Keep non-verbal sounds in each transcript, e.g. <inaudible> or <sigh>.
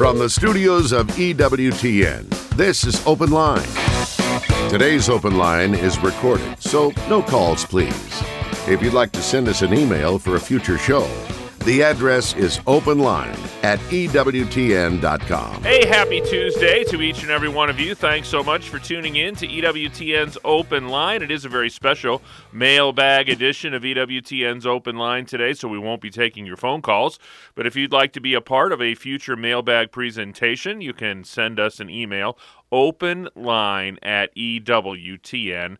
From the studios of EWTN, this is Open Line. Today's Open Line is recorded, so no calls, please. If you'd like to send us an email for a future show, the address is openline at EWTN.com. Hey, happy Tuesday to each and every one of you. Thanks so much for tuning in to EWTN's Open Line. It is a very special mailbag edition of EWTN's Open Line today, so we won't be taking your phone calls. But if you'd like to be a part of a future mailbag presentation, you can send us an email open line at EWTN.com.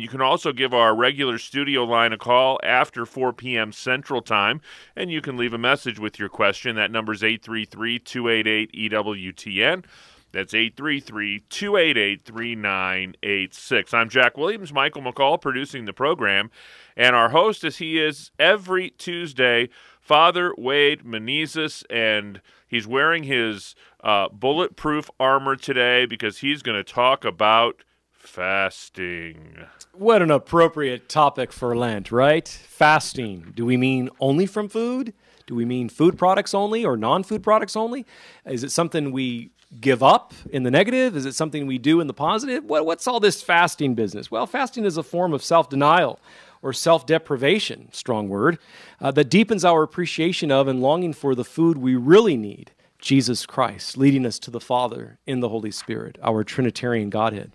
You can also give our regular studio line a call after 4 p.m. Central Time, and you can leave a message with your question. That number is 833 288 EWTN. That's 833 288 3986. I'm Jack Williams, Michael McCall producing the program, and our host, as he is every Tuesday, Father Wade Menezes, and he's wearing his uh, bulletproof armor today because he's going to talk about fasting. What an appropriate topic for Lent, right? Fasting. Do we mean only from food? Do we mean food products only or non food products only? Is it something we give up in the negative? Is it something we do in the positive? What, what's all this fasting business? Well, fasting is a form of self denial or self deprivation, strong word, uh, that deepens our appreciation of and longing for the food we really need. Jesus Christ, leading us to the Father in the Holy Spirit, our Trinitarian Godhead.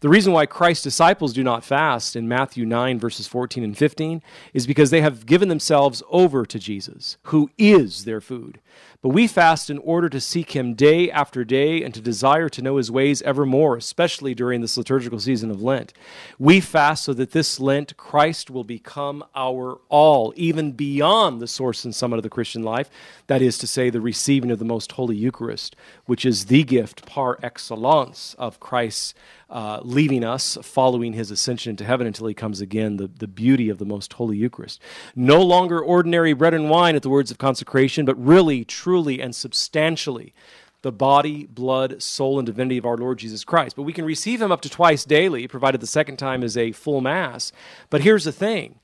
The reason why Christ's disciples do not fast in Matthew 9, verses 14 and 15, is because they have given themselves over to Jesus, who is their food. But we fast in order to seek him day after day and to desire to know his ways evermore, especially during this liturgical season of Lent. We fast so that this Lent Christ will become our all, even beyond the source and summit of the Christian life, that is to say, the receiving of the most holy Eucharist, which is the gift par excellence of Christ's uh, leaving us, following his ascension into heaven until he comes again, the, the beauty of the most holy Eucharist. No longer ordinary bread and wine at the words of consecration, but really, truly, and substantially the body, blood, soul, and divinity of our Lord Jesus Christ. But we can receive him up to twice daily, provided the second time is a full Mass. But here's the thing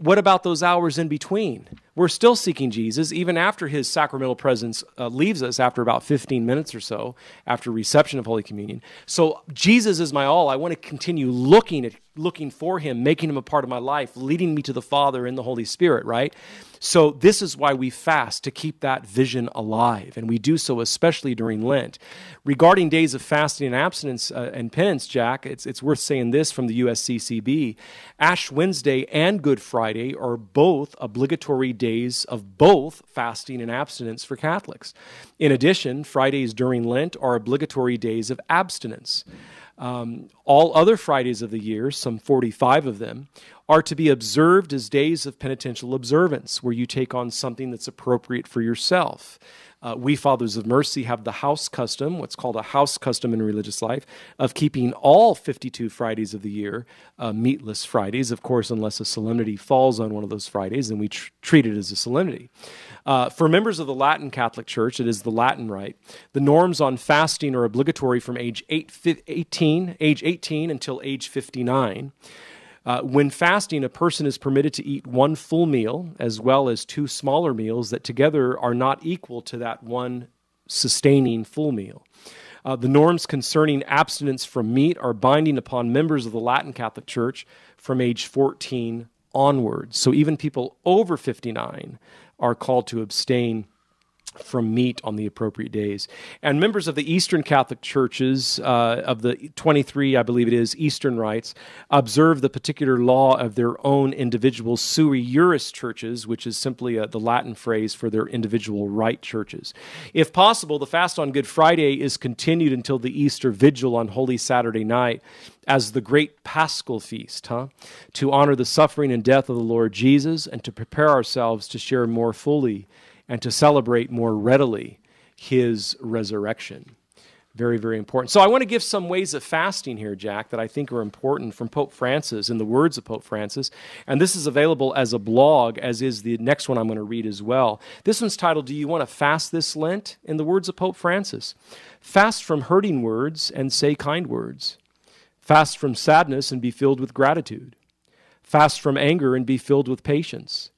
what about those hours in between? We're still seeking Jesus even after his sacramental presence uh, leaves us after about 15 minutes or so after reception of Holy Communion. So Jesus is my all. I want to continue looking at looking for him, making him a part of my life, leading me to the Father in the Holy Spirit, right? So, this is why we fast to keep that vision alive, and we do so especially during Lent. Regarding days of fasting and abstinence uh, and penance, Jack, it's, it's worth saying this from the USCCB Ash Wednesday and Good Friday are both obligatory days of both fasting and abstinence for Catholics. In addition, Fridays during Lent are obligatory days of abstinence. Um, all other Fridays of the year, some 45 of them, are to be observed as days of penitential observance, where you take on something that's appropriate for yourself. Uh, we Fathers of Mercy have the house custom, what's called a house custom in religious life, of keeping all 52 Fridays of the year uh, meatless Fridays, of course, unless a solemnity falls on one of those Fridays, and we tr- treat it as a solemnity. Uh, for members of the Latin Catholic Church, it is the Latin rite. The norms on fasting are obligatory from age eight, 18, age 18 until age 59. Uh, when fasting, a person is permitted to eat one full meal as well as two smaller meals that together are not equal to that one sustaining full meal. Uh, the norms concerning abstinence from meat are binding upon members of the Latin Catholic Church from age 14 onwards. So even people over 59 are called to abstain from meat on the appropriate days. And members of the Eastern Catholic churches, uh, of the 23, I believe it is, Eastern rites, observe the particular law of their own individual sui juris churches, which is simply a, uh, the Latin phrase for their individual rite churches. If possible, the fast on Good Friday is continued until the Easter Vigil on Holy Saturday night as the great paschal feast, huh? To honor the suffering and death of the Lord Jesus and to prepare ourselves to share more fully and to celebrate more readily his resurrection. Very, very important. So, I want to give some ways of fasting here, Jack, that I think are important from Pope Francis, in the words of Pope Francis. And this is available as a blog, as is the next one I'm going to read as well. This one's titled, Do You Want to Fast This Lent? In the words of Pope Francis Fast from hurting words and say kind words. Fast from sadness and be filled with gratitude. Fast from anger and be filled with patience.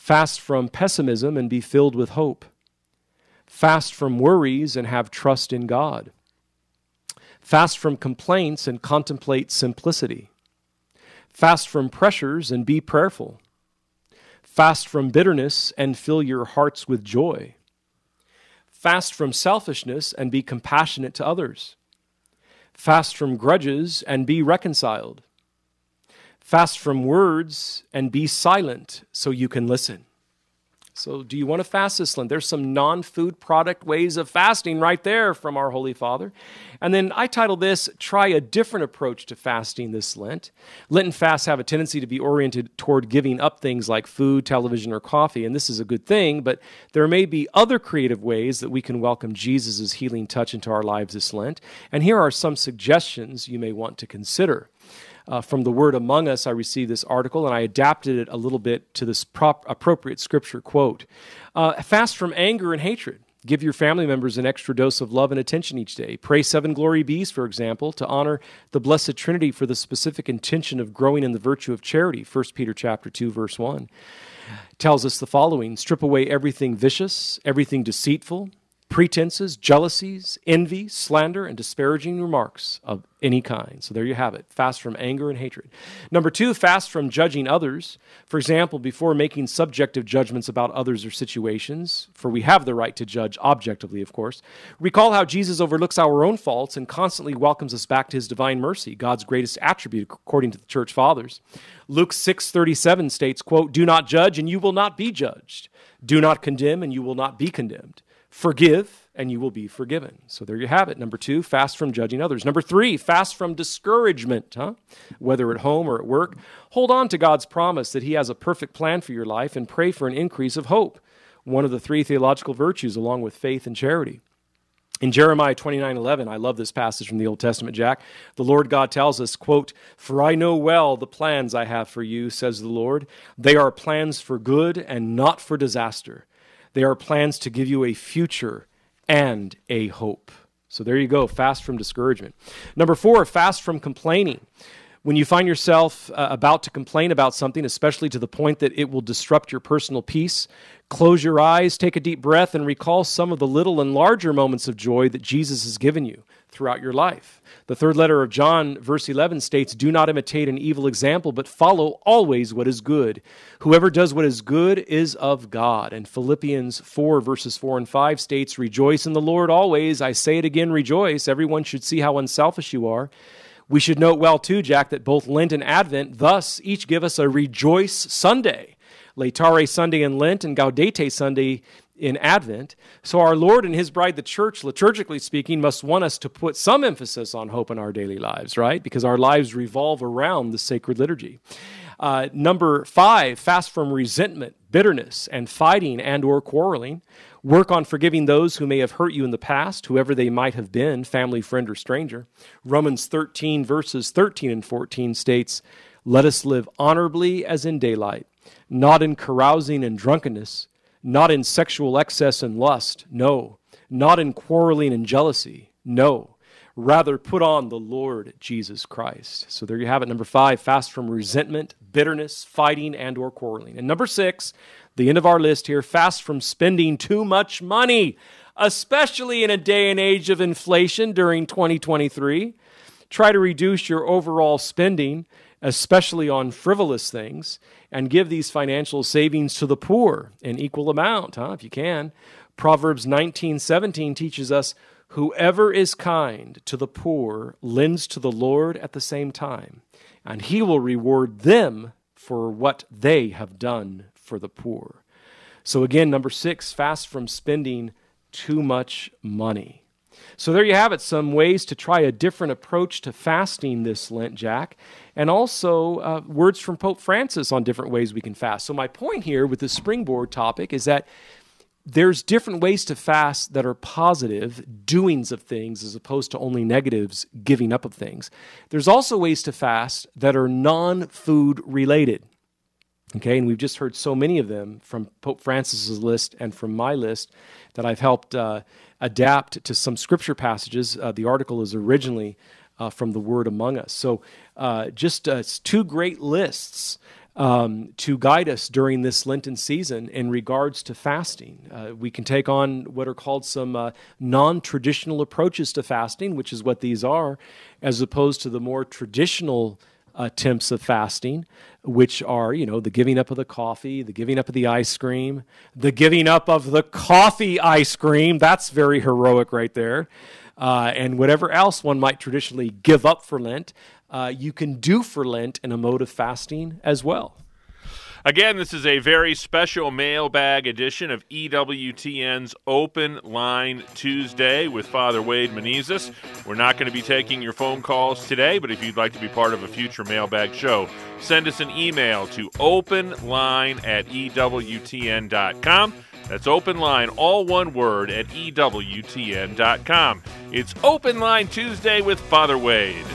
Fast from pessimism and be filled with hope. Fast from worries and have trust in God. Fast from complaints and contemplate simplicity. Fast from pressures and be prayerful. Fast from bitterness and fill your hearts with joy. Fast from selfishness and be compassionate to others. Fast from grudges and be reconciled. Fast from words and be silent so you can listen. So, do you want to fast this Lent? There's some non food product ways of fasting right there from our Holy Father. And then I title this Try a Different Approach to Fasting This Lent. Lenten fasts have a tendency to be oriented toward giving up things like food, television, or coffee, and this is a good thing, but there may be other creative ways that we can welcome Jesus' healing touch into our lives this Lent. And here are some suggestions you may want to consider uh, from the Word Among Us, I received this article and I adapted it a little bit to this prop- appropriate scripture quote. Uh, fast from anger and hatred. Give your family members an extra dose of love and attention each day. Pray seven Glory Be's, for example, to honor the Blessed Trinity for the specific intention of growing in the virtue of charity. 1 Peter chapter 2, verse 1 tells us the following strip away everything vicious, everything deceitful, pretenses, jealousies, envy, slander, and disparaging remarks of any kind. So there you have it. Fast from anger and hatred. Number two, fast from judging others. For example, before making subjective judgments about others or situations, for we have the right to judge objectively, of course, recall how Jesus overlooks our own faults and constantly welcomes us back to his divine mercy, God's greatest attribute, according to the church fathers. Luke 6:37 states, quote, "Do not judge and you will not be judged. Do not condemn and you will not be condemned." Forgive, and you will be forgiven. So there you have it. Number two, fast from judging others. Number three, fast from discouragement, huh? whether at home or at work. Hold on to God's promise that He has a perfect plan for your life and pray for an increase of hope, one of the three theological virtues, along with faith and charity. In Jeremiah 29 11, I love this passage from the Old Testament, Jack. The Lord God tells us, quote, For I know well the plans I have for you, says the Lord. They are plans for good and not for disaster they are plans to give you a future and a hope. So there you go, fast from discouragement. Number four, fast from complaining. When you find yourself uh, about to complain about something, especially to the point that it will disrupt your personal peace, close your eyes, take a deep breath, and recall some of the little and larger moments of joy that Jesus has given you throughout your life. The third letter of John, verse 11, states, Do not imitate an evil example, but follow always what is good. Whoever does what is good is of God. And Philippians 4, verses 4 and 5 states, Rejoice in the Lord always. I say it again, rejoice. Everyone should see how unselfish you are. We should note well, too, Jack, that both Lent and Advent thus each give us a Rejoice Sunday. Laetare Sunday in Lent and Gaudete Sunday in Advent. So, our Lord and His bride, the church, liturgically speaking, must want us to put some emphasis on hope in our daily lives, right? Because our lives revolve around the sacred liturgy. Uh, number five, fast from resentment, bitterness, and fighting and or quarreling. Work on forgiving those who may have hurt you in the past, whoever they might have been, family, friend, or stranger. Romans 13, verses 13 and 14 states, Let us live honorably as in daylight, not in carousing and drunkenness not in sexual excess and lust, no. Not in quarreling and jealousy, no. Rather, put on the Lord Jesus Christ. So there you have it. Number five, fast from resentment, bitterness, fighting, and or quarreling. And number six, the end of our list here, fast from spending too much money, especially in a day and age of inflation during 2023. Try to reduce your overall spending, especially on frivolous things and give these financial savings to the poor in equal amount, huh, if you can. Proverbs 19:17 teaches us whoever is kind to the poor lends to the Lord at the same time, and he will reward them for what they have done for the poor. So again, number 6, fast from spending too much money. So there you have it, some ways to try a different approach to fasting this Lent, Jack, and also uh, words from Pope Francis on different ways we can fast. So my point here with the springboard topic is that there's different ways to fast that are positive doings of things as opposed to only negatives giving up of things. There's also ways to fast that are non-food related. Okay, and we've just heard so many of them from Pope Francis's list and from my list that I've helped uh, adapt to some scripture passages. Uh, the article is originally uh, from the Word Among Us. So, uh, just uh, two great lists um, to guide us during this Lenten season in regards to fasting. Uh, we can take on what are called some uh, non traditional approaches to fasting, which is what these are, as opposed to the more traditional attempts of fasting, which are, you know, the giving up of the coffee, the giving up of the ice cream, the giving up of the coffee ice cream. That's very heroic right there. Uh, and whatever else one might traditionally give up for Lent, uh, you can do for Lent in a mode of fasting as well. Again, this is a very special mailbag edition of EWTN's Open Line Tuesday with Father Wade Menezes. We're not going to be taking your phone calls today, but if you'd like to be part of a future mailbag show, send us an email to openline at EWTN.com. That's open line, all one word, at EWTN.com. It's Open Line Tuesday with Father Wade.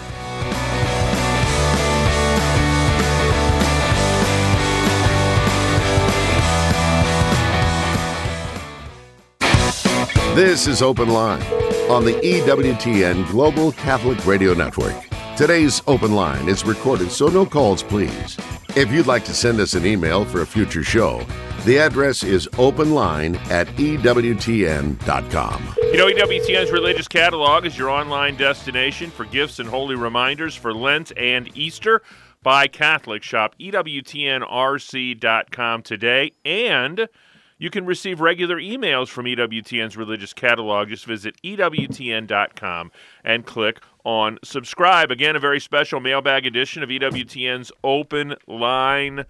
This is Open Line on the EWTN Global Catholic Radio Network. Today's Open Line is recorded, so no calls, please. If you'd like to send us an email for a future show, the address is openline at EWTN.com. You know, EWTN's religious catalog is your online destination for gifts and holy reminders for Lent and Easter by Catholic. Shop EWTNRC.com today and you can receive regular emails from EWTN's religious catalog. Just visit EWTN.com and click on subscribe. Again, a very special mailbag edition of EWTN's Open Line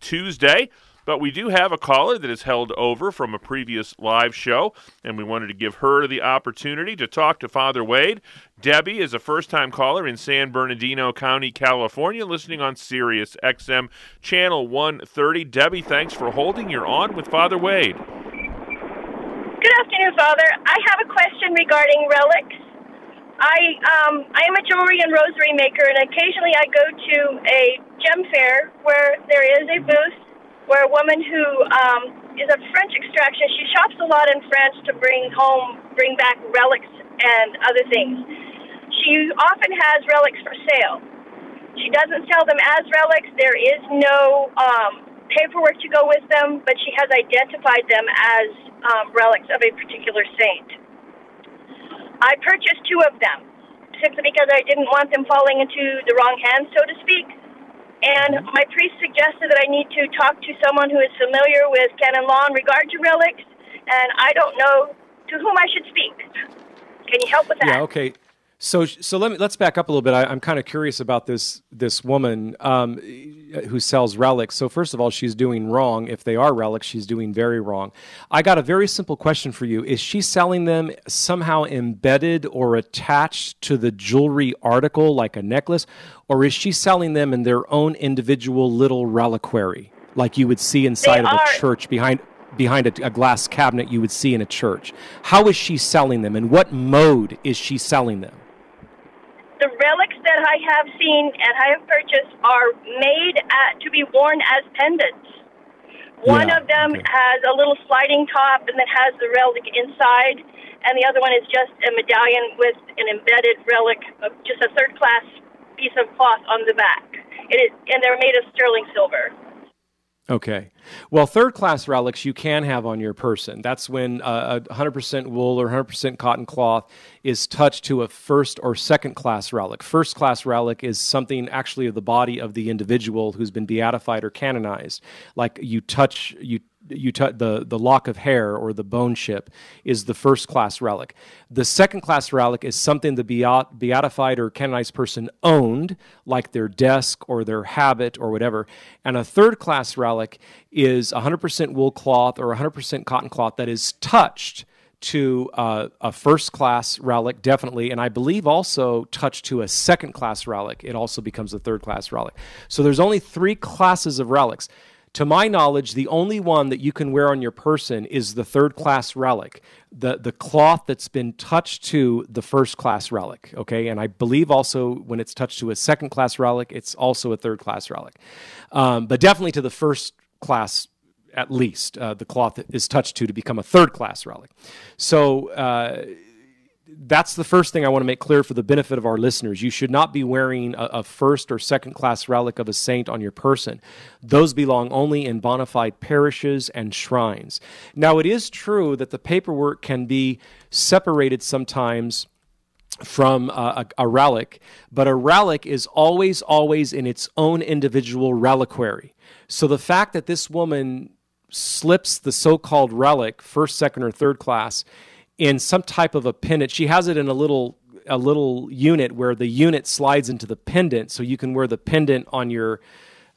Tuesday. But we do have a caller that is held over from a previous live show, and we wanted to give her the opportunity to talk to Father Wade. Debbie is a first time caller in San Bernardino County, California, listening on Sirius XM Channel 130. Debbie, thanks for holding. You're on with Father Wade. Good afternoon, Father. I have a question regarding relics. I um, I am a jewelry and rosary maker, and occasionally I go to a gem fair where there is a booth where a woman who um, is of French extraction, she shops a lot in France to bring home, bring back relics and other things. She often has relics for sale. She doesn't sell them as relics. There is no um, paperwork to go with them, but she has identified them as um, relics of a particular saint. I purchased two of them simply because I didn't want them falling into the wrong hands, so to speak. And mm-hmm. my priest suggested that I need to talk to someone who is familiar with canon law in regard to relics, and I don't know to whom I should speak. Can you help with that? Yeah, okay. So, so let me let's back up a little bit. I, am kind of curious about this this woman um, who sells relics. So, first of all, she's doing wrong. If they are relics, she's doing very wrong. I got a very simple question for you: Is she selling them somehow embedded or attached to the jewelry article, like a necklace, or is she selling them in their own individual little reliquary, like you would see inside they of are, a church behind? behind a, a, glass cabinet you would see in a church. How is she selling them, and what mode is she selling them? The relics that I have seen and I have purchased are made at, to be worn as pendants. One yeah, of them okay. has a little sliding top and then has the relic inside, and the other one is just a medallion with an embedded relic, of just a third class piece of cloth on the back. It is, and they're made of sterling silver. Okay. Well, third class relics you can have on your person. That's when uh, a 100% wool or 100% cotton cloth is touched to a first or second class relic. First class relic is something actually of the body of the individual who's been beatified or canonized. Like you touch, you you t- the the lock of hair or the bone chip is the first class relic. The second class relic is something the beat- beatified or canonized person owned, like their desk or their habit or whatever. And a third class relic is 100% wool cloth or 100% cotton cloth that is touched to uh, a first class relic, definitely, and I believe also touched to a second class relic. It also becomes a third class relic. So there's only three classes of relics. To my knowledge, the only one that you can wear on your person is the third class relic, the, the cloth that's been touched to the first class relic. Okay. And I believe also when it's touched to a second class relic, it's also a third class relic. Um, but definitely to the first class at least, uh, the cloth is touched to to become a third class relic. So, uh, that's the first thing I want to make clear for the benefit of our listeners. You should not be wearing a, a, first or second class relic of a saint on your person. Those belong only in bona fide parishes and shrines. Now, it is true that the paperwork can be separated sometimes from uh, a, a, relic, but a relic is always, always in its own individual reliquary. So the fact that this woman slips the so called relic, first, second, or third class, in some type of a pendant. She has it in a little a little unit where the unit slides into the pendant, so you can wear the pendant on your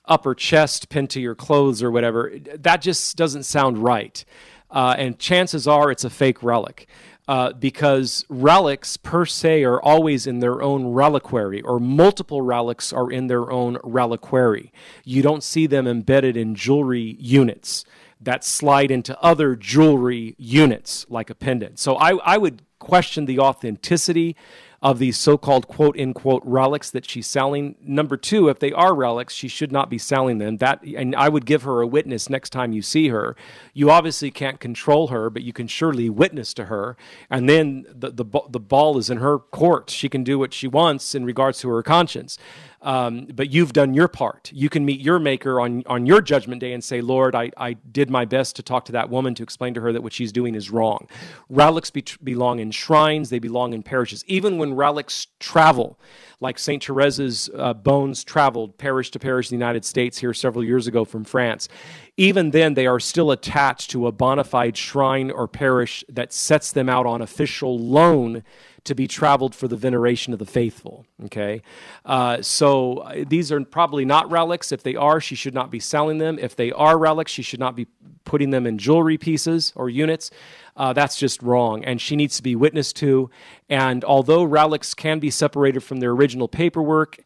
upper chest, pinned to your clothes or whatever. That just doesn't sound right. Uh, and chances are it's a fake relic. Uh, because relics per se are always in their own reliquary, or multiple relics are in their own reliquary. You don't see them embedded in jewelry units that slide into other jewelry units like a pendant. So I, I would question the authenticity of these so-called quote unquote relics that she's selling. Number two, if they are relics, she should not be selling them. That and I would give her a witness next time you see her. You obviously can't control her, but you can surely witness to her. And then the the, the ball is in her court. She can do what she wants in regards to her conscience. Um, but you've done your part. You can meet your maker on, on your judgment day and say, Lord, I, I did my best to talk to that woman to explain to her that what she's doing is wrong. Relics be, belong in shrines, they belong in parishes. Even when relics travel, like St. Therese's uh, bones traveled parish to parish in the United States here several years ago from France, even then they are still attached to a bona fide shrine or parish that sets them out on official loan to be traveled for the veneration of the faithful. Okay, uh, so uh, these are probably not relics. If they are, she should not be selling them. If they are relics, she should not be putting them in jewelry pieces or units. Uh, that's just wrong, and she needs to be witnessed to. And although relics can be separated from their original paperwork,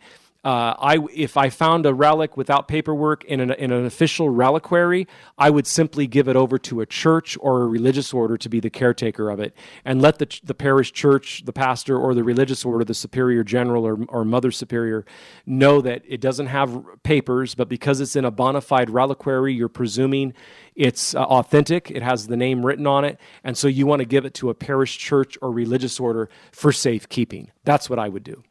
uh, I, if I found a relic without paperwork in an, in an official reliquary, I would simply give it over to a church or a religious order to be the caretaker of it and let the, the parish church, the pastor, or the religious order, the superior general or, or mother superior, know that it doesn't have papers, but because it's in a bona fide reliquary, you're presuming it's uh, authentic, it has the name written on it, and so you want to give it to a parish church or religious order for safekeeping. That's what I would do.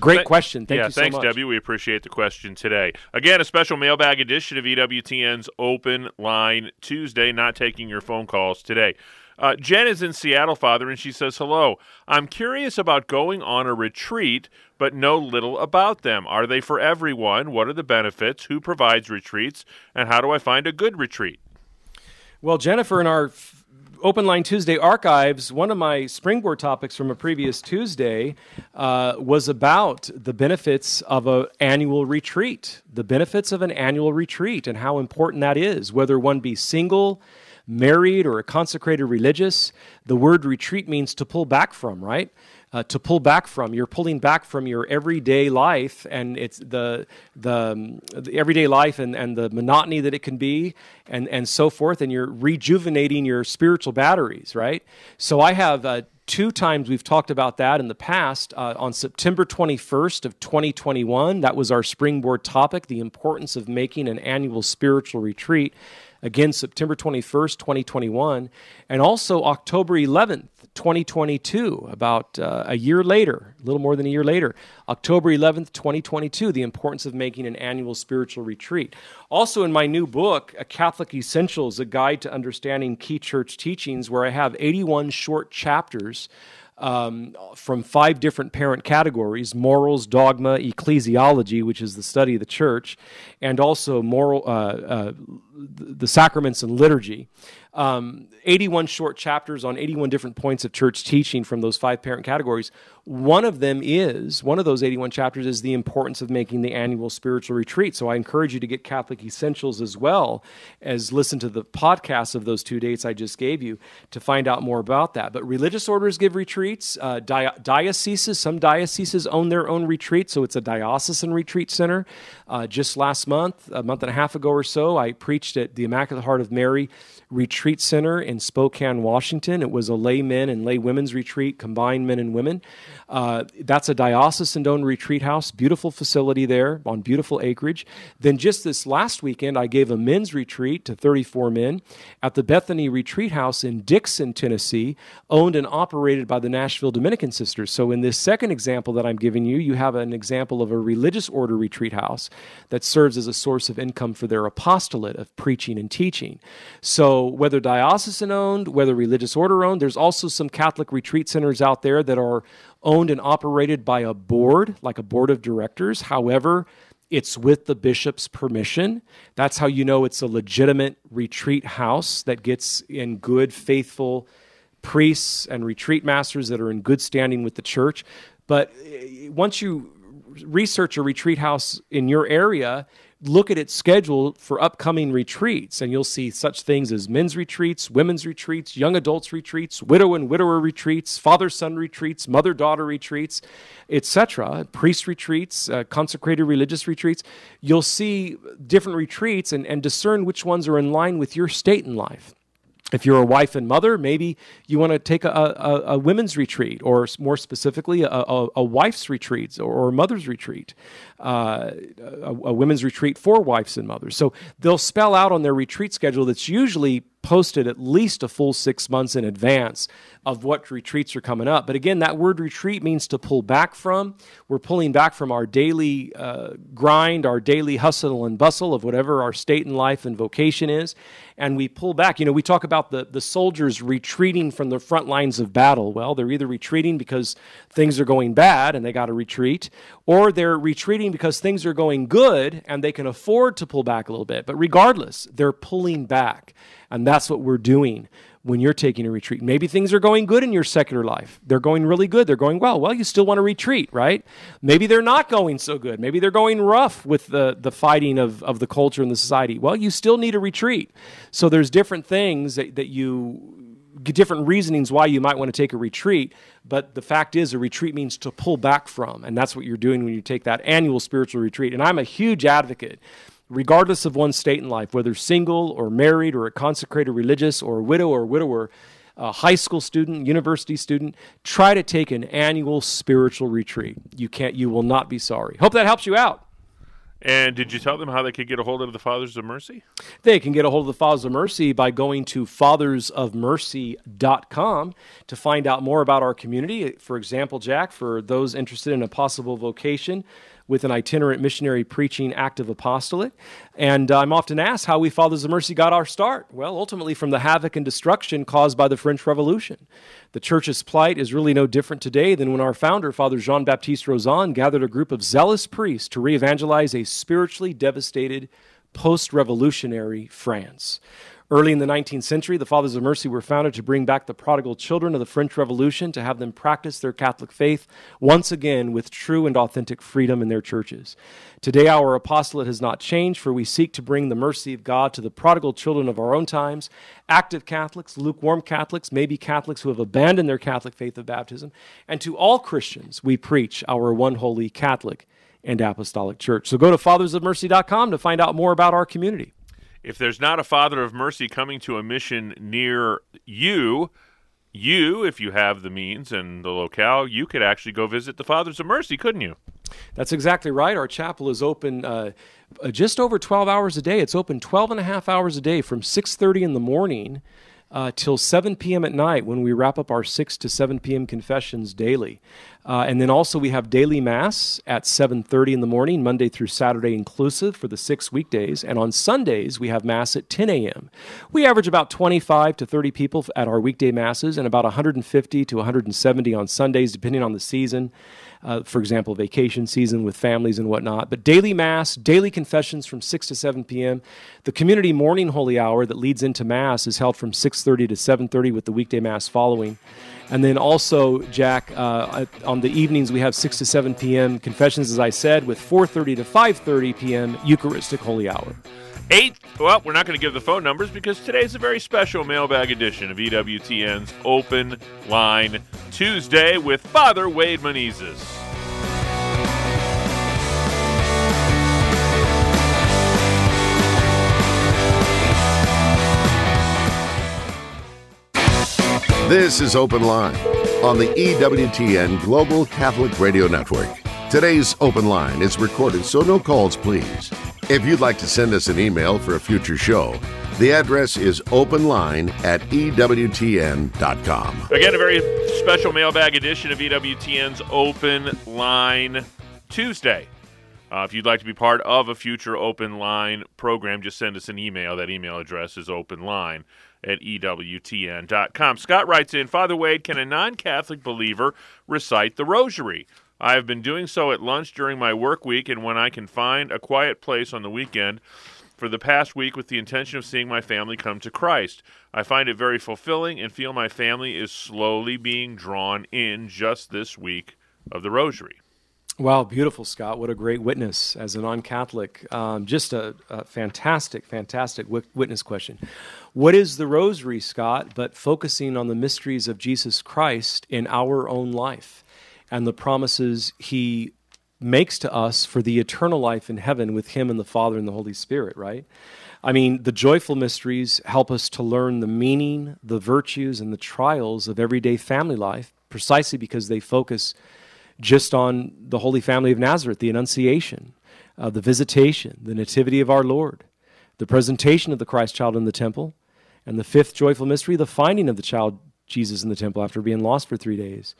Great Th- question. Thank yeah, you so thanks, much. Debbie. We appreciate the question today. Again, a special mailbag edition of EWTN's Open Line Tuesday. Not taking your phone calls today. Uh, Jen is in Seattle, Father, and she says, Hello. I'm curious about going on a retreat, but know little about them. Are they for everyone? What are the benefits? Who provides retreats? And how do I find a good retreat? Well, Jennifer, in our Open Line Tuesday archives, one of my springboard topics from a previous Tuesday uh, was about the benefits of an annual retreat, the benefits of an annual retreat, and how important that is, whether one be single, married, or a consecrated religious. The word retreat means to pull back from, right? Uh, to pull back from. You're pulling back from your everyday life, and it's the the, um, the, everyday life and, and the monotony that it can be, and and so forth. And you're rejuvenating your spiritual batteries, right? So I have. Uh, two times we've talked about that in the past uh, on september 21st of 2021 that was our springboard topic the importance of making an annual spiritual retreat again September 21st, 2021, and also October 11th, 2022, about uh, a year later, a little more than a year later, October 11th, 2022, the importance of making an annual spiritual retreat. Also, in my new book, A Catholic Essentials, a guide to understanding key church teachings, where I have 81 short chapters um, from five different parent categories morals, dogma, ecclesiology, which is the study of the church, and also moral, uh, uh, the sacraments and liturgy um, 81 short chapters on 81 different points of church teaching from those five parent categories. One of them is, one of those 81 chapters is the importance of making the annual spiritual retreat. So I encourage you to get Catholic Essentials as well as listen to the podcast of those two dates I just gave you to find out more about that. But religious orders give retreats, uh, di- dioceses, some dioceses own their own retreat, so it's a diocesan retreat center. Uh, just last month, a month and a half ago or so, I preached at the Immaculate Heart of Mary retreat Center in Spokane, Washington. It was a lay men and lay women's retreat, combined men and women. Uh, that's a diocesan owned retreat house, beautiful facility there on beautiful acreage. Then just this last weekend, I gave a men's retreat to 34 men at the Bethany Retreat House in Dickson, Tennessee, owned and operated by the Nashville Dominican Sisters. So, in this second example that I'm giving you, you have an example of a religious order retreat house that serves as a source of income for their apostolate of preaching and teaching. So, whether diocesan owned, whether religious order owned, there's also some Catholic retreat centers out there that are owned and operated by a board, like a board of directors. However, it's with the bishop's permission. That's how you know it's a legitimate retreat house that gets in good, faithful priests and retreat masters that are in good standing with the church. But eh, once you research a retreat house in your area, look at its schedule for upcoming retreats, and you'll see such things as men's retreats, women's retreats, young adults retreats, widow and widower retreats, father son retreats, mother daughter retreats, etc., priest retreats, uh, consecrated religious retreats. You'll see different retreats and, and discern which ones are in line with your state in life. If you're a wife and mother, maybe you want to take a, a, a women's retreat, or more specifically, a, a, wife's retreat or, a mother's retreat, uh, a women's retreat for wives and mothers. So they'll spell out on their retreat schedule that's usually posted at least a full six months in advance of what retreats are coming up. But again, that word retreat means to pull back from. We're pulling back from our daily uh, grind, our daily hustle and bustle of whatever our state in life and vocation is. And we pull back. You know, we talk about the, the soldiers retreating from the front lines of battle. Well, they're either retreating because things are going bad and they got to retreat, or they're retreating because things are going good and they can afford to pull back a little bit. But regardless, they're pulling back. And that's what we're doing when you're taking a retreat. Maybe things are going good in your secular life. They're going really good. They're going well. Well, you still want to retreat, right? Maybe they're not going so good. Maybe they're going rough with the, the fighting of, of the culture and the society. Well, you still need a retreat. So there's different things that, that you different reasonings why you might want to take a retreat, but the fact is a retreat means to pull back from, and that's what you're doing when you take that annual spiritual retreat. And I'm a huge advocate regardless of one's state in life, whether single or married or a consecrated religious or a widow or a widower, a high school student, university student, try to take an annual spiritual retreat. You can't you will not be sorry. Hope that helps you out. And did you tell them how they could get a hold of the Fathers of Mercy? They can get a hold of the Fathers of Mercy by going to fathersofmercy.com to find out more about our community. For example, Jack, for those interested in a possible vocation, with an itinerant missionary preaching active apostolate. And uh, I'm often asked how we Fathers of Mercy got our start. Well, ultimately from the havoc and destruction caused by the French Revolution. The church's plight is really no different today than when our founder, Father Jean Baptiste Rauzan, gathered a group of zealous priests to re evangelize a spiritually devastated post revolutionary France. Early in the 19th century, the Fathers of Mercy were founded to bring back the prodigal children of the French Revolution to have them practice their Catholic faith once again with true and authentic freedom in their churches. Today, our apostolate has not changed, for we seek to bring the mercy of God to the prodigal children of our own times, active Catholics, lukewarm Catholics, maybe Catholics who have abandoned their Catholic faith of baptism, and to all Christians, we preach our one holy Catholic and Apostolic Church. So go to fathersofmercy.com to find out more about our community. If there's not a Father of Mercy coming to a mission near you, you, if you have the means and the locale, you could actually go visit the Fathers of Mercy, couldn't you? That's exactly right. Our chapel is open uh, just over 12 hours a day. It's open 12 and a half hours a day from 6:30 in the morning uh, till 7 p.m. at night when we wrap up our 6 to 7 p.m. confessions daily. Uh, and then also we have daily mass at 7.30 in the morning, Monday through Saturday inclusive for the six weekdays. And on Sundays, we have mass at 10 a.m. We average about 25 to 30 people at our weekday masses and about 150 to 170 on Sundays, depending on the season uh, for example, vacation season with families and whatnot. But daily Mass, daily confessions from 6 to 7 p.m. The community morning holy hour that leads into Mass is held from 6.30 to 7.30 with the weekday Mass following. And then also, Jack, uh, on the evenings we have 6 to 7 p.m. confessions, as I said, with 4.30 to 5.30 p.m. Eucharistic holy hour. Eight. Well, we're not going to give the phone numbers because today's a very special mailbag edition of EWTN's Open Line Tuesday with Father Wade Menezes. This is Open Line on the EWTN Global Catholic Radio Network. Today's Open Line is recorded, so no calls, please. If you'd like to send us an email for a future show, the address is openline at EWTN.com. Again, a very special mailbag edition of EWTN's Open Line Tuesday. Uh, if you'd like to be part of a future Open Line program, just send us an email. That email address is openline at EWTN.com. Scott writes in Father Wade, can a non Catholic believer recite the Rosary? I have been doing so at lunch during my work week and when I can find a quiet place on the weekend for the past week with the intention of seeing my family come to Christ. I find it very fulfilling and feel my family is slowly being drawn in just this week of the Rosary. Wow, beautiful, Scott. What a great witness as a non Catholic. Um, just a, a, fantastic, fantastic witness question. What is the rosary, Scott, but focusing on the mysteries of Jesus Christ in our own life and the promises he makes to us for the eternal life in heaven with him and the Father and the Holy Spirit, right? I mean, the joyful mysteries help us to learn the meaning, the virtues, and the trials of everyday family life precisely because they focus just on the Holy Family of Nazareth, the Annunciation, uh, the visitation, the Nativity of our Lord, the presentation of the Christ child in the temple, and the fifth joyful mystery, the finding of the child Jesus in the temple after being lost for three days.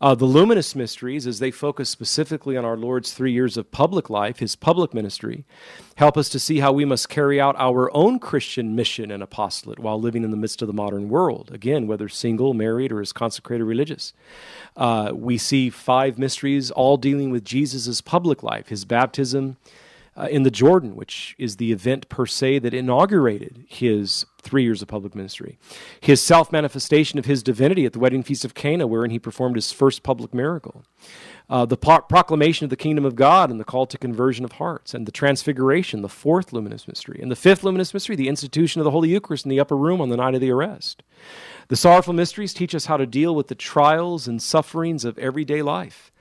Uh, the luminous mysteries, as they focus specifically on our Lord's three years of public life, his public ministry, help us to see how we must carry out our own Christian mission and apostolate while living in the midst of the modern world. Again, whether single, married, or as consecrated religious. Uh, we see five mysteries all dealing with Jesus' public life, his baptism, uh, in the Jordan, which is the event per se that inaugurated his three years of public ministry. His self manifestation of his divinity at the wedding feast of Cana, wherein he performed his first public miracle. Uh, the pro- proclamation of the kingdom of God and the call to conversion of hearts, and the transfiguration, the fourth luminous mystery. And the fifth luminous mystery, the institution of the Holy Eucharist in the upper room on the night of the arrest. The sorrowful mysteries teach us how to deal with the trials and sufferings of everyday life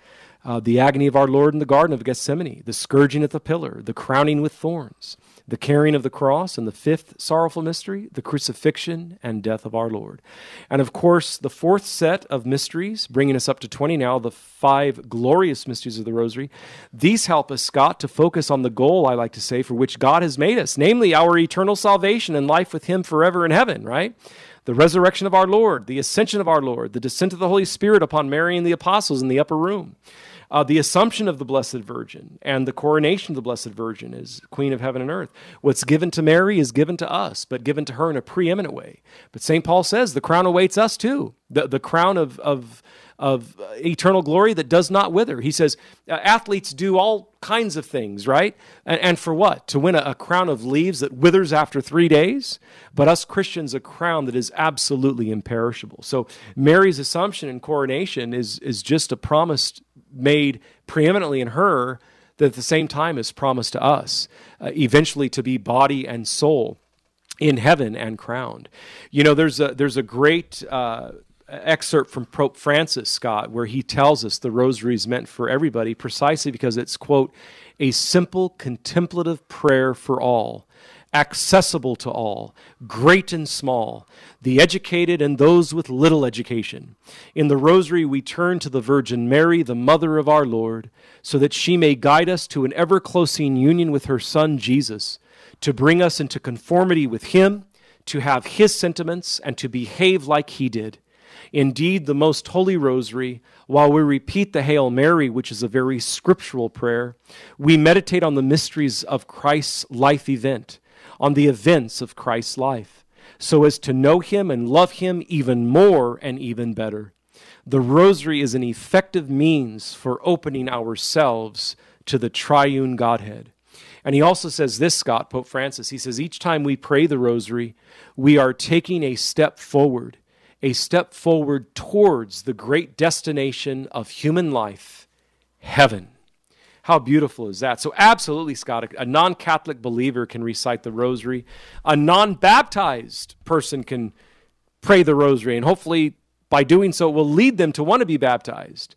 uh, the agony of our Lord in the Garden of Gethsemane, the scourging at the pillar, the crowning with thorns, the carrying of the cross, and the fifth sorrowful mystery, the crucifixion and death of our Lord. And of course, the fourth set of mysteries, bringing us up to 20 now, the five glorious mysteries of the Rosary. These help us, Scott, to focus on the goal, I like to say, for which God has made us, namely our eternal salvation and life with Him forever in heaven, right? the resurrection of our Lord, the ascension of our Lord, the descent of the Holy Spirit upon Mary and the apostles in the upper room, uh, the assumption of the Blessed Virgin and the coronation of the Blessed Virgin as Queen of Heaven and Earth. What's given to Mary is given to us, but given to her in a preeminent way. But St. Paul says the crown awaits us too. The, the crown of, of, of eternal glory that does not wither. He says uh, athletes do all kinds of things, right? And, and for what? To win a, a, crown of leaves that withers after three days? But us Christians, a crown that is absolutely imperishable. So Mary's assumption and coronation is, is just a promised made preeminently in her that at the same time is promised to us, uh, eventually to be body and soul in heaven and crowned. You know, there's a there's a great uh, excerpt from Pope Francis Scott where he tells us the rosary is meant for everybody precisely because it's quote a simple contemplative prayer for all accessible to all, great and small, the educated and those with little education. In the Rosary, we turn to the Virgin Mary, the Mother of our Lord, so that she may guide us to an ever closing union with her Son, Jesus, to bring us into conformity with Him, to have His sentiments, and to behave like He did. Indeed, the most holy rosary, while we repeat the Hail Mary, which is a very scriptural prayer, we meditate on the mysteries of Christ's life event on the events of Christ's life, so as to know him and love him even more and even better. The rosary is an effective means for opening ourselves to the triune Godhead. And he also says this, Scott, Pope Francis, he says, each time we pray the rosary, we are taking a step forward, a step forward towards the great destination of human life, heaven. How beautiful is that? So, absolutely, Scott, a non Catholic believer can recite the rosary. A non baptized person can pray the rosary, and hopefully, by doing so, it will lead them to want to be baptized.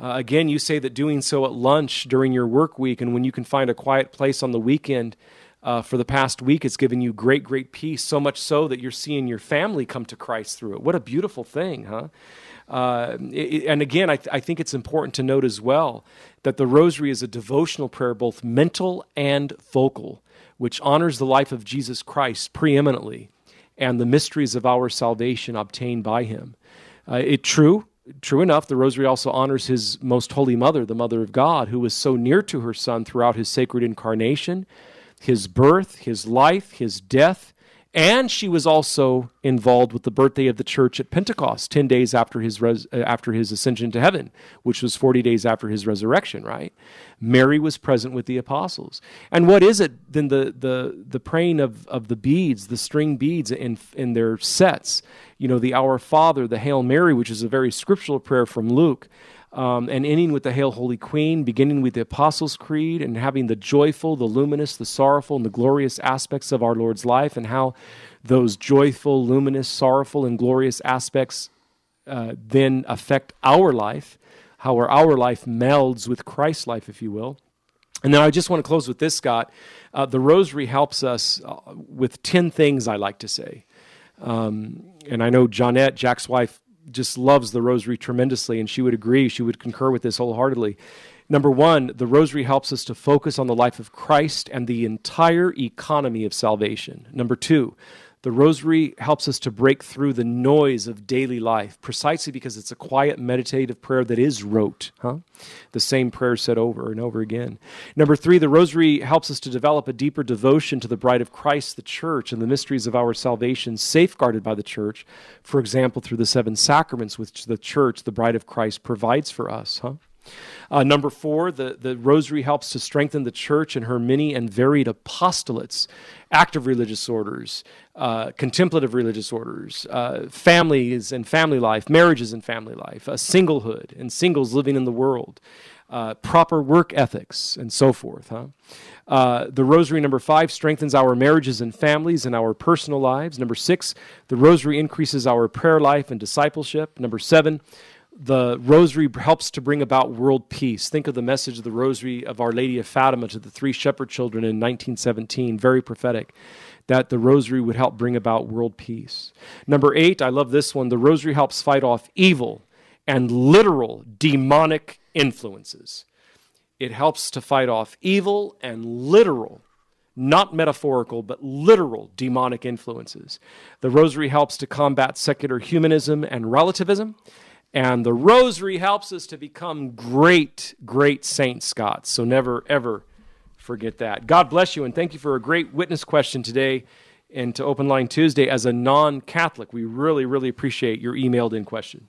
Uh, again, you say that doing so at lunch during your work week and when you can find a quiet place on the weekend uh, for the past week. It's given you great, great peace, so much so that you're seeing your family come to Christ through it. What a beautiful thing, huh? Uh, and again, I, th- I, think it's important to note as well that the rosary is a devotional prayer, both mental and vocal, which honors the life of Jesus Christ preeminently and the mysteries of our salvation obtained by him. Uh, it true, true enough, the rosary also honors his most holy mother, the mother of God, who was so near to her son throughout his sacred incarnation, his birth, his life, his death, and she was also involved with the birthday of the church at Pentecost, 10 days after his, res- uh, after his ascension to heaven, which was 40 days after his resurrection, right? Mary was present with the apostles. And what is it then the, the, the praying of, of the beads, the string beads in, in their sets? You know, the Our Father, the Hail Mary, which is a very scriptural prayer from Luke um, and ending with the Hail Holy Queen, beginning with the Apostles' Creed, and having the joyful, the luminous, the sorrowful, and the glorious aspects of our Lord's life, and how those joyful, luminous, sorrowful, and glorious aspects uh, then affect our life, how our life melds with Christ's life, if you will. And then I just want to close with this, Scott. Uh, the rosary helps us uh, with 10 things I like to say. Um, and I know Johnnette, Jack's wife, just loves the rosary tremendously, and she would agree, she would concur with this wholeheartedly. Number one, the rosary helps us to focus on the life of Christ and the entire economy of salvation. Number two, the rosary helps us to break through the noise of daily life precisely because it's a quiet meditative prayer that is rote, huh? The same prayer said over and over again. Number 3, the rosary helps us to develop a deeper devotion to the bride of Christ, the church, and the mysteries of our salvation safeguarded by the church, for example, through the seven sacraments which the church, the bride of Christ provides for us, huh? Uh, number four, the, the rosary helps to strengthen the church in her many and varied apostolates, active religious orders, uh, contemplative religious orders, uh, families and family life, marriages and family life, singlehood and singles living in the world, uh, proper work ethics, and so forth. Huh? Uh, the rosary, number five, strengthens our marriages and families and our personal lives. Number six, the rosary increases our prayer life and discipleship. Number seven, the rosary helps to bring about world peace. Think of the message of the rosary of Our Lady of Fatima to the three shepherd children in 1917, very prophetic, that the rosary would help bring about world peace. Number eight, I love this one the rosary helps fight off evil and literal demonic influences. It helps to fight off evil and literal not metaphorical, but literal demonic influences. The rosary helps to combat secular humanism and relativism. And the rosary helps us to become great, great saints, Scott. So never, ever forget that. God bless you, and thank you for a great witness question today and to Open Line Tuesday as a non Catholic. We really, really appreciate your emailed in question.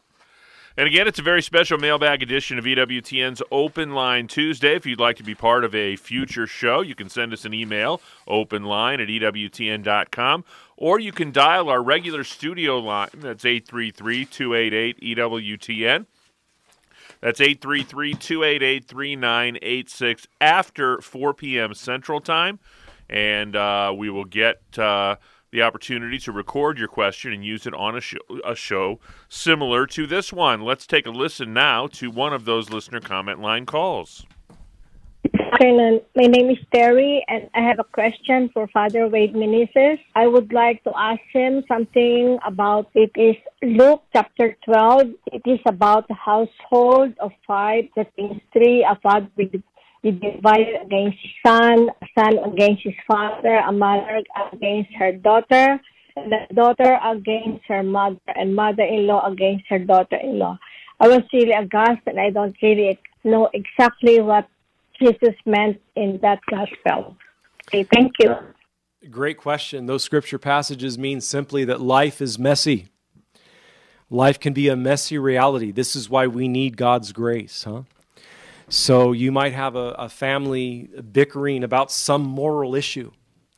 And again, it's a very special mailbag edition of EWTN's Open Line Tuesday. If you'd like to be part of a future show, you can send us an email, openline at EWTN.com, or you can dial our regular studio line. That's 833 288 EWTN. That's 833 288 3986 after 4 p.m. Central Time. And uh, we will get uh, the opportunity to record your question and use it on a a show similar to this one. Let's take a listen now to one of those listener comment line calls afternoon. My name is Terry, and I have a question for Father Wade Menezes. I would like to ask him something about it is Luke chapter 12. It is about the household of five, that means three, a father will be divided against his son, a son against his father, a mother against her daughter, and the daughter against her mother, and mother-in-law against her daughter-in-law. I was really aghast, and I don't really know exactly what Jesus meant in that gospel. Okay, thank you. Great question. Those scripture passages mean simply that life is messy. Life can be a messy reality. This is why we need God's grace, huh? So you might have a, a family bickering about some moral issue,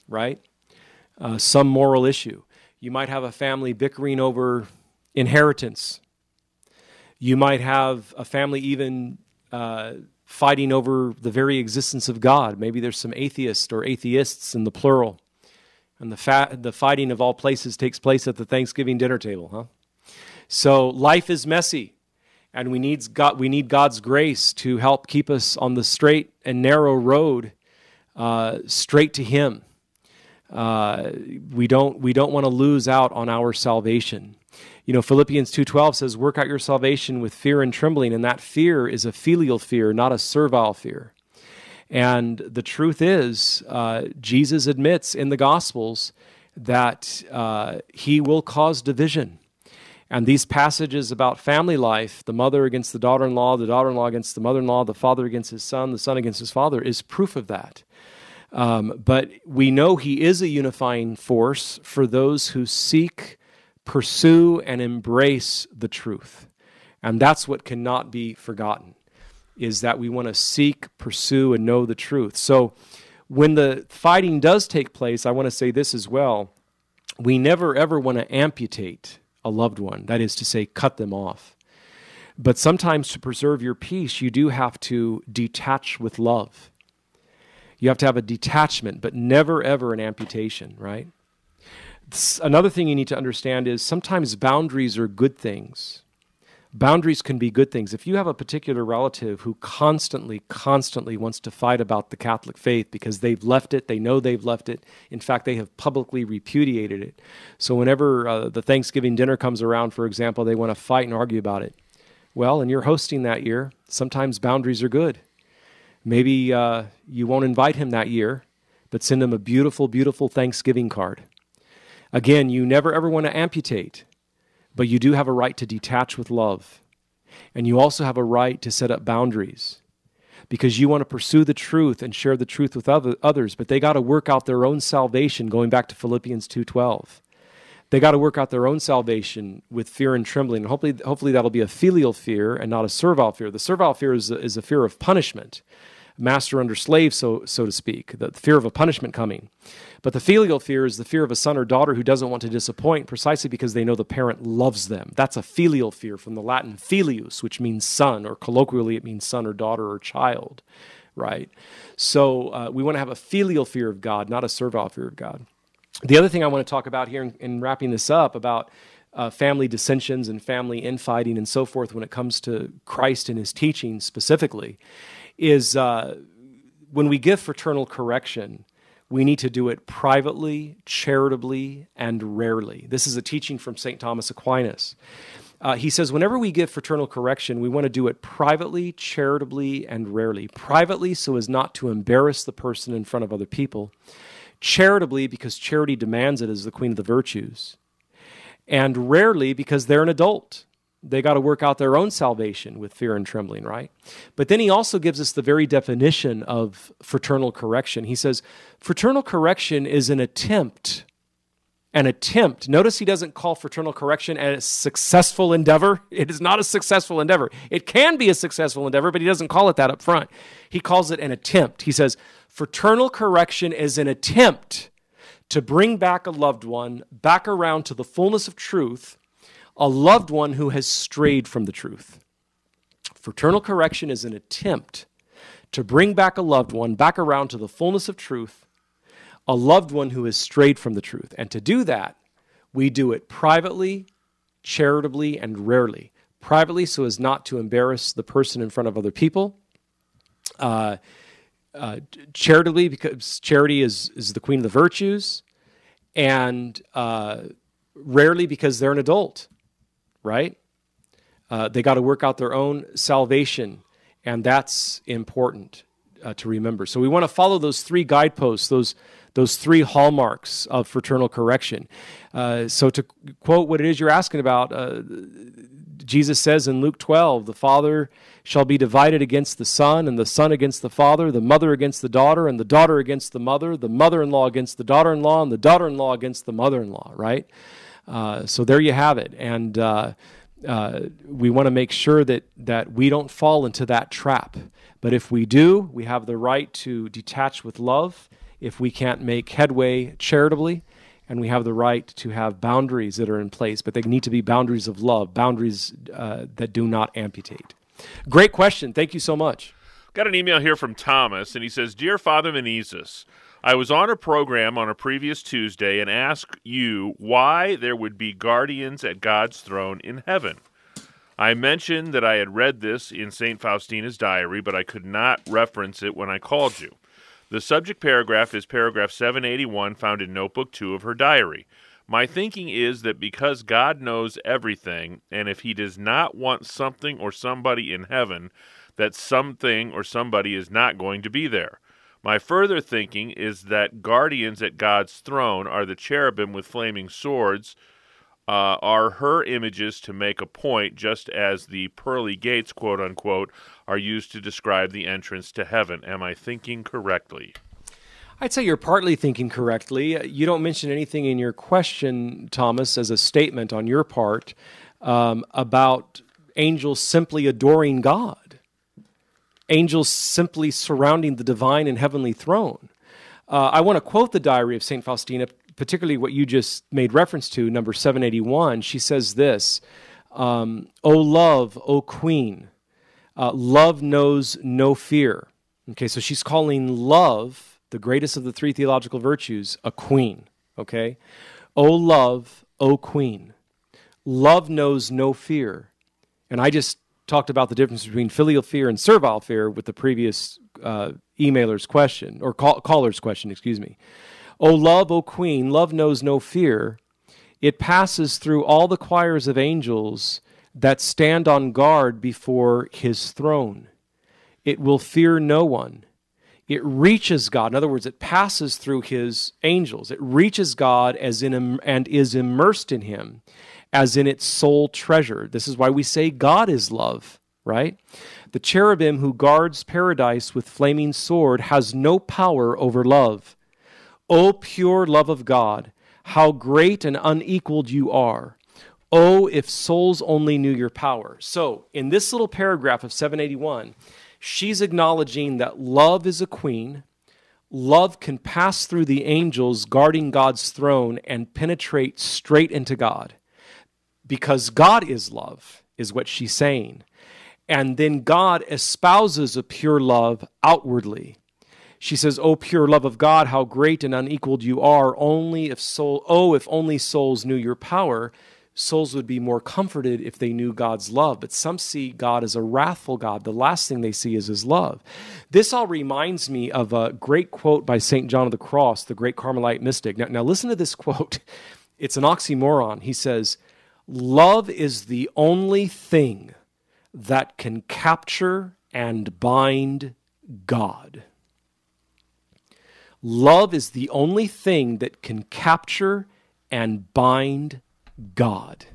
right? Uh, some moral issue. You might have a family bickering over inheritance. You might have a family even uh, fighting over the very existence of God. Maybe there's some atheists or atheists in the plural. And the, fa- the fighting of all places takes place at the Thanksgiving dinner table, huh? So life is messy, and we, needs God, we need God's grace to help keep us on the straight and narrow road uh, straight to Him. Uh, we don't we don't want to lose out on our salvation. You know, Philippians 2:12 says, "Work out your salvation with fear and trembling," and that fear is a filial fear, not a servile fear. And the truth is, uh, Jesus admits in the Gospels that uh, he will cause division. And these passages about family life, the mother against the daughter in law, the daughter in law against the mother in law, the father against his son, the son against his father, is proof of that. Um, but we know he is a unifying force for those who seek, pursue, and embrace the truth. And that's what cannot be forgotten is that we want to seek, pursue, and know the truth. So when the fighting does take place, I want to say this as well. We never ever want to amputate a loved one, that is to say, cut them off. But sometimes to preserve your peace, you do have to detach with love. You have to have a detachment, but never ever an amputation, right? Another thing you need to understand is sometimes boundaries are good things boundaries can be good things. If you have a particular relative who constantly, constantly wants to fight about the Catholic faith because they've left it, they know they've left it, in fact, they have publicly repudiated it. So whenever uh, the Thanksgiving dinner comes around, for example, they want to fight and argue about it. Well, and you're hosting that year, sometimes boundaries are good. Maybe uh, you won't invite him that year, but send him a beautiful, beautiful Thanksgiving card. Again, you never ever want to amputate. But you do have a right to detach with love. And you also have a right to set up boundaries because you want to pursue the truth and share the truth with other, others, but they got to work out their own salvation going back to Philippians 2:12. They got to work out their own salvation with fear and trembling. And hopefully hopefully that'll be a filial fear and not a servile fear. The servile fear is a, is a fear of punishment master under slave, so, so to speak, the fear of a punishment coming. But the filial fear is the fear of a son or daughter who doesn't want to disappoint precisely because they know the parent loves them. That's a filial fear from the Latin filius, which means son, or colloquially it means son or daughter or child, right? So uh, we want to have a filial fear of God, not a servile fear of God. The other thing I want to talk about here in, in wrapping this up about uh, family dissensions and family infighting and so forth when it comes to Christ and his teaching specifically is uh, when we give fraternal correction, we need to do it privately, charitably, and rarely. This is a teaching from St. Thomas Aquinas. Uh, he says, whenever we give fraternal correction, we want to do it privately, charitably, and rarely. Privately, so as not to embarrass the person in front of other people. Charitably, because charity demands it as the queen of the virtues. And rarely, because they're an adult they got to work out their own salvation with fear and trembling, right? But then he also gives us the very definition of fraternal correction. He says, fraternal correction is an attempt. An attempt. Notice he doesn't call fraternal correction a successful endeavor. It is not a successful endeavor. It can be a successful endeavor, but he doesn't call it that up front. He calls it an attempt. He says, fraternal correction is an attempt to bring back a loved one back around to the fullness of truth a loved one who has strayed from the truth. Fraternal correction is an attempt to bring back a loved one back around to the fullness of truth, a loved one who has strayed from the truth. And to do that, we do it privately, charitably, and rarely. Privately, so as not to embarrass the person in front of other people. Uh, uh, charitably, because charity is, is the queen of the virtues. And uh, rarely, because they're an adult right? Uh, they got to work out their own salvation, and that's important uh, to remember. So we want to follow those three guideposts, those those three hallmarks of fraternal correction. Uh, so to quote what it is you're asking about, uh, Jesus says in Luke 12, the father shall be divided against the son, and the son against the father, the mother against the daughter, and the daughter against the mother, the mother-in-law against the daughter-in-law, and the daughter-in-law against the mother-in-law. Right? Uh, so there you have it. And uh, uh, we want to make sure that, that we don't fall into that trap. But if we do, we have the right to detach with love if we can't make headway charitably. And we have the right to have boundaries that are in place, but they need to be boundaries of love, boundaries uh, that do not amputate. Great question. Thank you so much. Got an email here from Thomas, and he says Dear Father Menezes, I was on a program on a previous Tuesday and asked you why there would be guardians at God's throne in heaven. I mentioned that I had read this in St. Faustina's diary, but I could not reference it when I called you. The subject paragraph is paragraph 781, found in Notebook 2 of her diary. My thinking is that because God knows everything, and if He does not want something or somebody in heaven, that something or somebody is not going to be there. My further thinking is that guardians at God's throne are the cherubim with flaming swords, uh, are her images to make a point, just as the pearly gates, quote unquote, are used to describe the entrance to heaven. Am I thinking correctly? I'd say you're partly thinking correctly. You don't mention anything in your question, Thomas, as a statement on your part um, about angels simply adoring God, angels simply surrounding the divine and heavenly throne. Uh, I want to quote the diary of St. Faustina particularly what you just made reference to, number 781, she says this um, O love, O queen, uh, love knows no fear. Okay, so she's calling love, the greatest of the three theological virtues, a queen. Okay? O love, O queen, love knows no fear. And I just talked about the difference between filial fear and servile fear with the previous uh, emailer's question, or call, caller's question, excuse me. O love, O queen, love knows no fear. It passes through all the choirs of angels that stand on guard before his throne. It will fear no one. It reaches God. In other words, it passes through his angels. It reaches God as in and is immersed in him as in its sole treasure. This is why we say God is love, right? The cherubim who guards paradise with flaming sword has no power over love. O pure love of God, how great and unequaled you are. Oh, if souls only knew your power. So, in this little paragraph of 781, she's acknowledging that love is a queen. Love can pass through the angels guarding God's throne and penetrate straight into God. Because God is love, is what she's saying. And then God espouses a pure love outwardly. She says, "O pure love of God, how great and unequaled you are! Only if soul, oh, if only souls knew your power, souls would be more comforted if they knew God's love. But some see God as a wrathful God. The last thing they see is His love. This all reminds me of a great quote by Saint John of the Cross, the great Carmelite mystic. Now, now listen to this quote. <laughs> It's an oxymoron. He says, "Love is the only thing that can capture and bind God." Love is the only thing that can capture and bind God.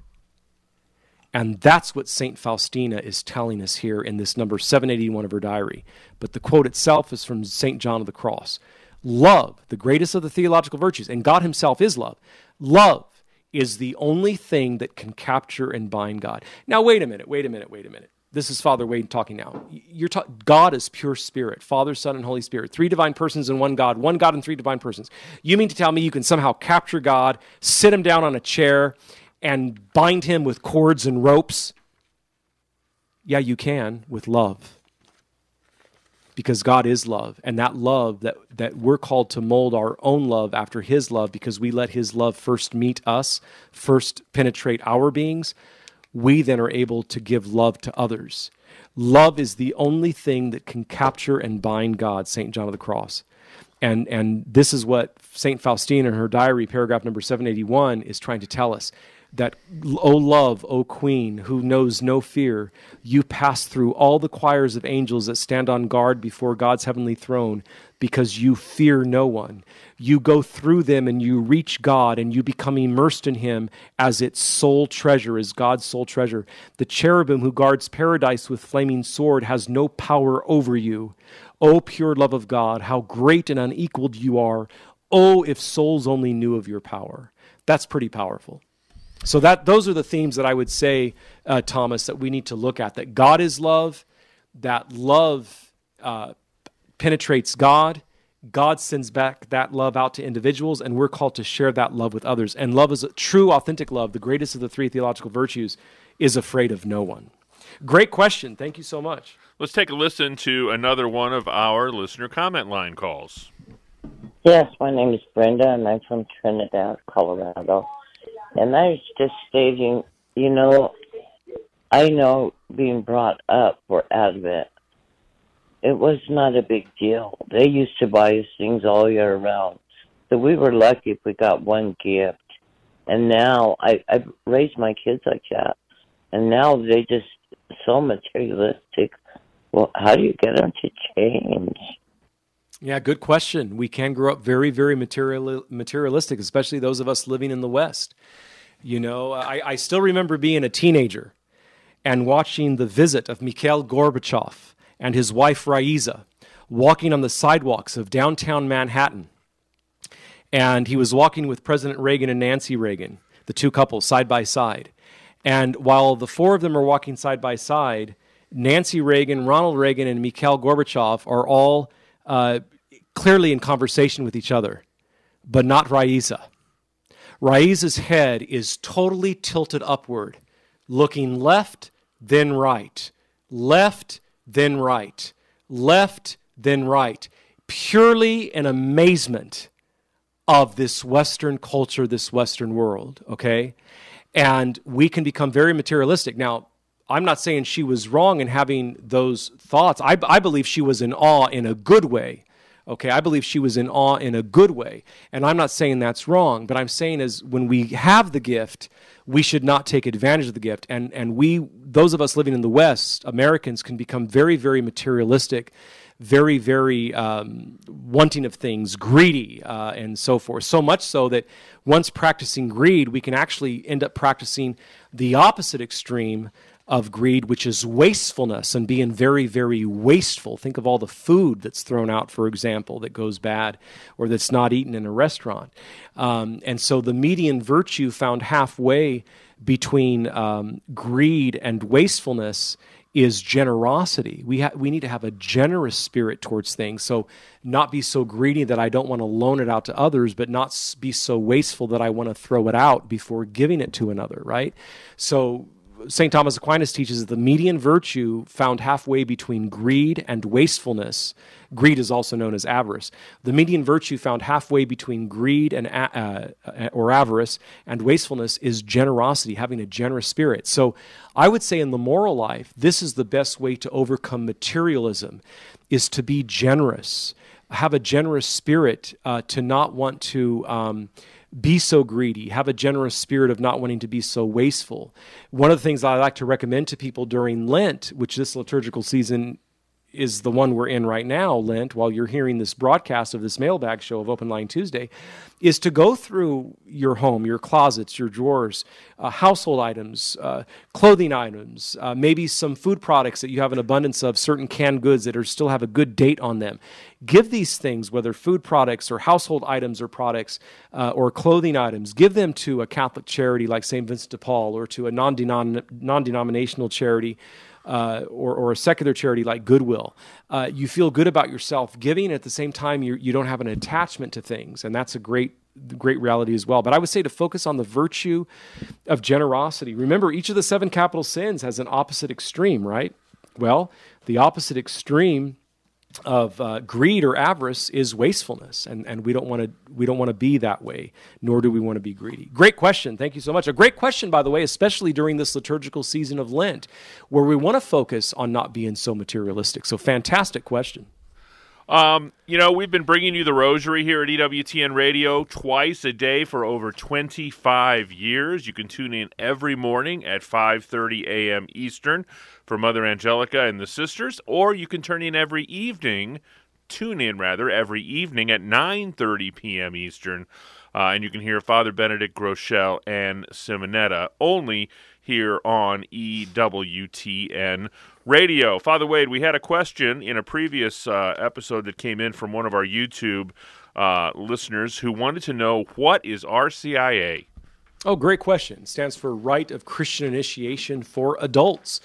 And that's what St. Faustina is telling us here in this number 781 of her diary. But the quote itself is from St. John of the Cross. Love, the greatest of the theological virtues, and God Himself is love. Love is the only thing that can capture and bind God. Now, wait a minute, wait a minute, wait a minute. This is Father Wade talking now. You're ta- God is pure spirit, Father, Son, and Holy Spirit. Three divine persons in one God, one God and three divine persons. You mean to tell me you can somehow capture God, sit him down on a chair, and bind him with cords and ropes? Yeah, you can with love. Because God is love, and that love that, that we're called to mold our own love after His love because we let His love first meet us, first penetrate our beings we then are able to give love to others. Love is the only thing that can capture and bind God, St. John of the Cross. And, and this is what St. Faustina in her diary, paragraph number 781, is trying to tell us that, O love, O queen, who knows no fear, you pass through all the choirs of angels that stand on guard before God's heavenly throne because you fear no one you go through them and you reach God and you become immersed in Him as its sole treasure, as God's sole treasure. The cherubim who guards paradise with flaming sword has no power over you. O pure love of God, how great and unequaled you are. Oh, if souls only knew of your power. That's pretty powerful. So that those are the themes that I would say, uh, Thomas, that we need to look at. That God is love, that love uh, penetrates God, God sends back that love out to individuals, and we're called to share that love with others. And love is a true, authentic love, the greatest of the three theological virtues, is afraid of no one. Great question. Thank you so much. Let's take a listen to another one of our listener comment line calls. Yes, my name is Brenda, and I'm from Trinidad, Colorado. And I was just stating, you know, I know being brought up for Advent it was not a big deal. They used to buy us things all year round. So we were lucky if we got one gift. And now I, I've raised my kids like that. And now they just so materialistic. Well, how do you get them to change? Yeah, good question. We can grow up very, very material, materialistic, especially those of us living in the West. You know, uh, I, I still remember being a teenager and watching the visit of Mikhail Gorbachev and his wife Raisa walking on the sidewalks of downtown Manhattan. And he was walking with President Reagan and Nancy Reagan, the two couples, side by side. And while the four of them are walking side by side, Nancy Reagan, Ronald Reagan, and Mikhail Gorbachev are all uh, clearly in conversation with each other, but not Raisa. Raisa's head is totally tilted upward, looking left, then right, left, then right, left, then right, purely in amazement of this Western culture, this Western world, okay? And we can become very materialistic. Now, I'm not saying she was wrong in having those thoughts. I, I believe she was in awe in a good way. Okay, I believe she was in awe in a good way. And I'm not saying that's wrong, but I'm saying is when we have the gift, we should not take advantage of the gift. And and we those of us living in the West, Americans can become very, very materialistic, very, very um, wanting of things, greedy, uh, and so forth. So much so that once practicing greed, we can actually end up practicing the opposite extreme of greed, which is wastefulness and being very, very wasteful. Think of all the food that's thrown out, for example, that goes bad or that's not eaten in a restaurant. Um, and so the median virtue found halfway between um, greed and wastefulness is generosity. We ha- we need to have a generous spirit towards things. So not be so greedy that I don't want to loan it out to others, but not be so wasteful that I want to throw it out before giving it to another. Right. So St. Thomas Aquinas teaches that the median virtue found halfway between greed and wastefulness. Greed is also known as avarice. The median virtue found halfway between greed and uh, or avarice and wastefulness is generosity, having a generous spirit. So, I would say in the moral life, this is the best way to overcome materialism, is to be generous, have a generous spirit, uh, to not want to. Um, be so greedy, have a generous spirit of not wanting to be so wasteful. One of the things I like to recommend to people during Lent, which this liturgical season is the one we're in right now, Lent, while you're hearing this broadcast of this mailbag show of Open Line Tuesday, is to go through your home, your closets, your drawers, uh, household items, uh, clothing items, uh, maybe some food products that you have an abundance of, certain canned goods that are still have a good date on them. Give these things, whether food products or household items or products uh, or clothing items, give them to a Catholic charity like St. Vincent de Paul or to a non denominational charity uh, or, or a secular charity like Goodwill, uh, you feel good about yourself giving. At the same time, you you don't have an attachment to things, and that's a great great reality as well. But I would say to focus on the virtue of generosity. Remember, each of the seven capital sins has an opposite extreme, right? Well, the opposite extreme of uh, greed or avarice is wastefulness, and, and we don't want to we don't want to be that way, nor do we want to be greedy. Great question, thank you so much. A great question, by the way, especially during this liturgical season of Lent, where we want to focus on not being so materialistic. So, fantastic question. Um, you know, we've been bringing you the Rosary here at EWTN Radio twice a day for over 25 years. You can tune in every morning at 5:30 a.m. Eastern for Mother Angelica and the sisters, or you can turn in every evening, tune in rather every evening at 9:30 p.m. Eastern, uh, and you can hear Father Benedict Groeschel and Simonetta only here on EWTN Radio. Father Wade, we had a question in a previous uh, episode that came in from one of our YouTube uh, listeners who wanted to know what is RCIA. Oh, great question. It stands for Rite of Christian Initiation for Adults.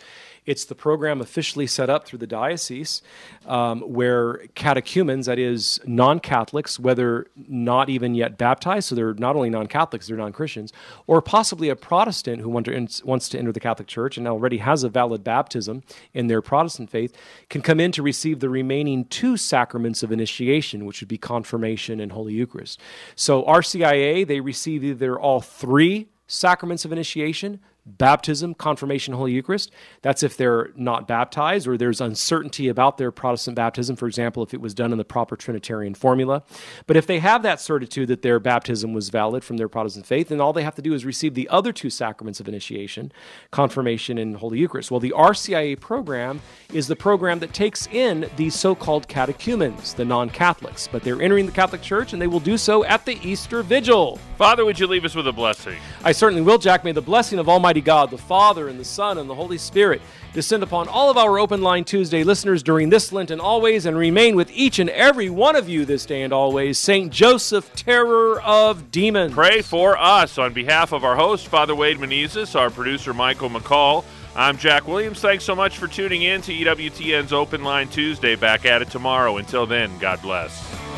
It's the program officially set up through the diocese um, where catechumens, that is, non Catholics, whether not even yet baptized, so they're not only non Catholics, they're non Christians, or possibly a Protestant who wants to enter the Catholic Church and already has a valid baptism in their Protestant faith, can come in to receive the remaining two sacraments of initiation, which would be confirmation and Holy Eucharist. So, RCIA, they receive either all three sacraments of initiation baptism, confirmation, Holy Eucharist. That's if they're not baptized or there's uncertainty about their Protestant baptism, for example, if it was done in the proper Trinitarian formula. But if they have that certitude that their baptism was valid from their Protestant faith, then all they have to do is receive the other two sacraments of initiation, confirmation and Holy Eucharist. Well, the RCIA program is the program that takes in these so called catechumens, the non Catholics, but they're entering the Catholic Church and they will do so at the Easter Vigil. Father, would you leave us with a blessing? I certainly will, Jack. May the blessing of Almighty God, the Father, and the Son, and the Holy Spirit descend upon all of our Open Line Tuesday listeners during this Lent and always, and remain with each and every one of you this day and always. Saint Joseph, terror of demons. Pray for us. On behalf of our host, Father Wade Menezes, our producer, Michael McCall, I'm Jack Williams. Thanks so much for tuning in to EWTN's Open Line Tuesday. Back at it tomorrow. Until then, God bless.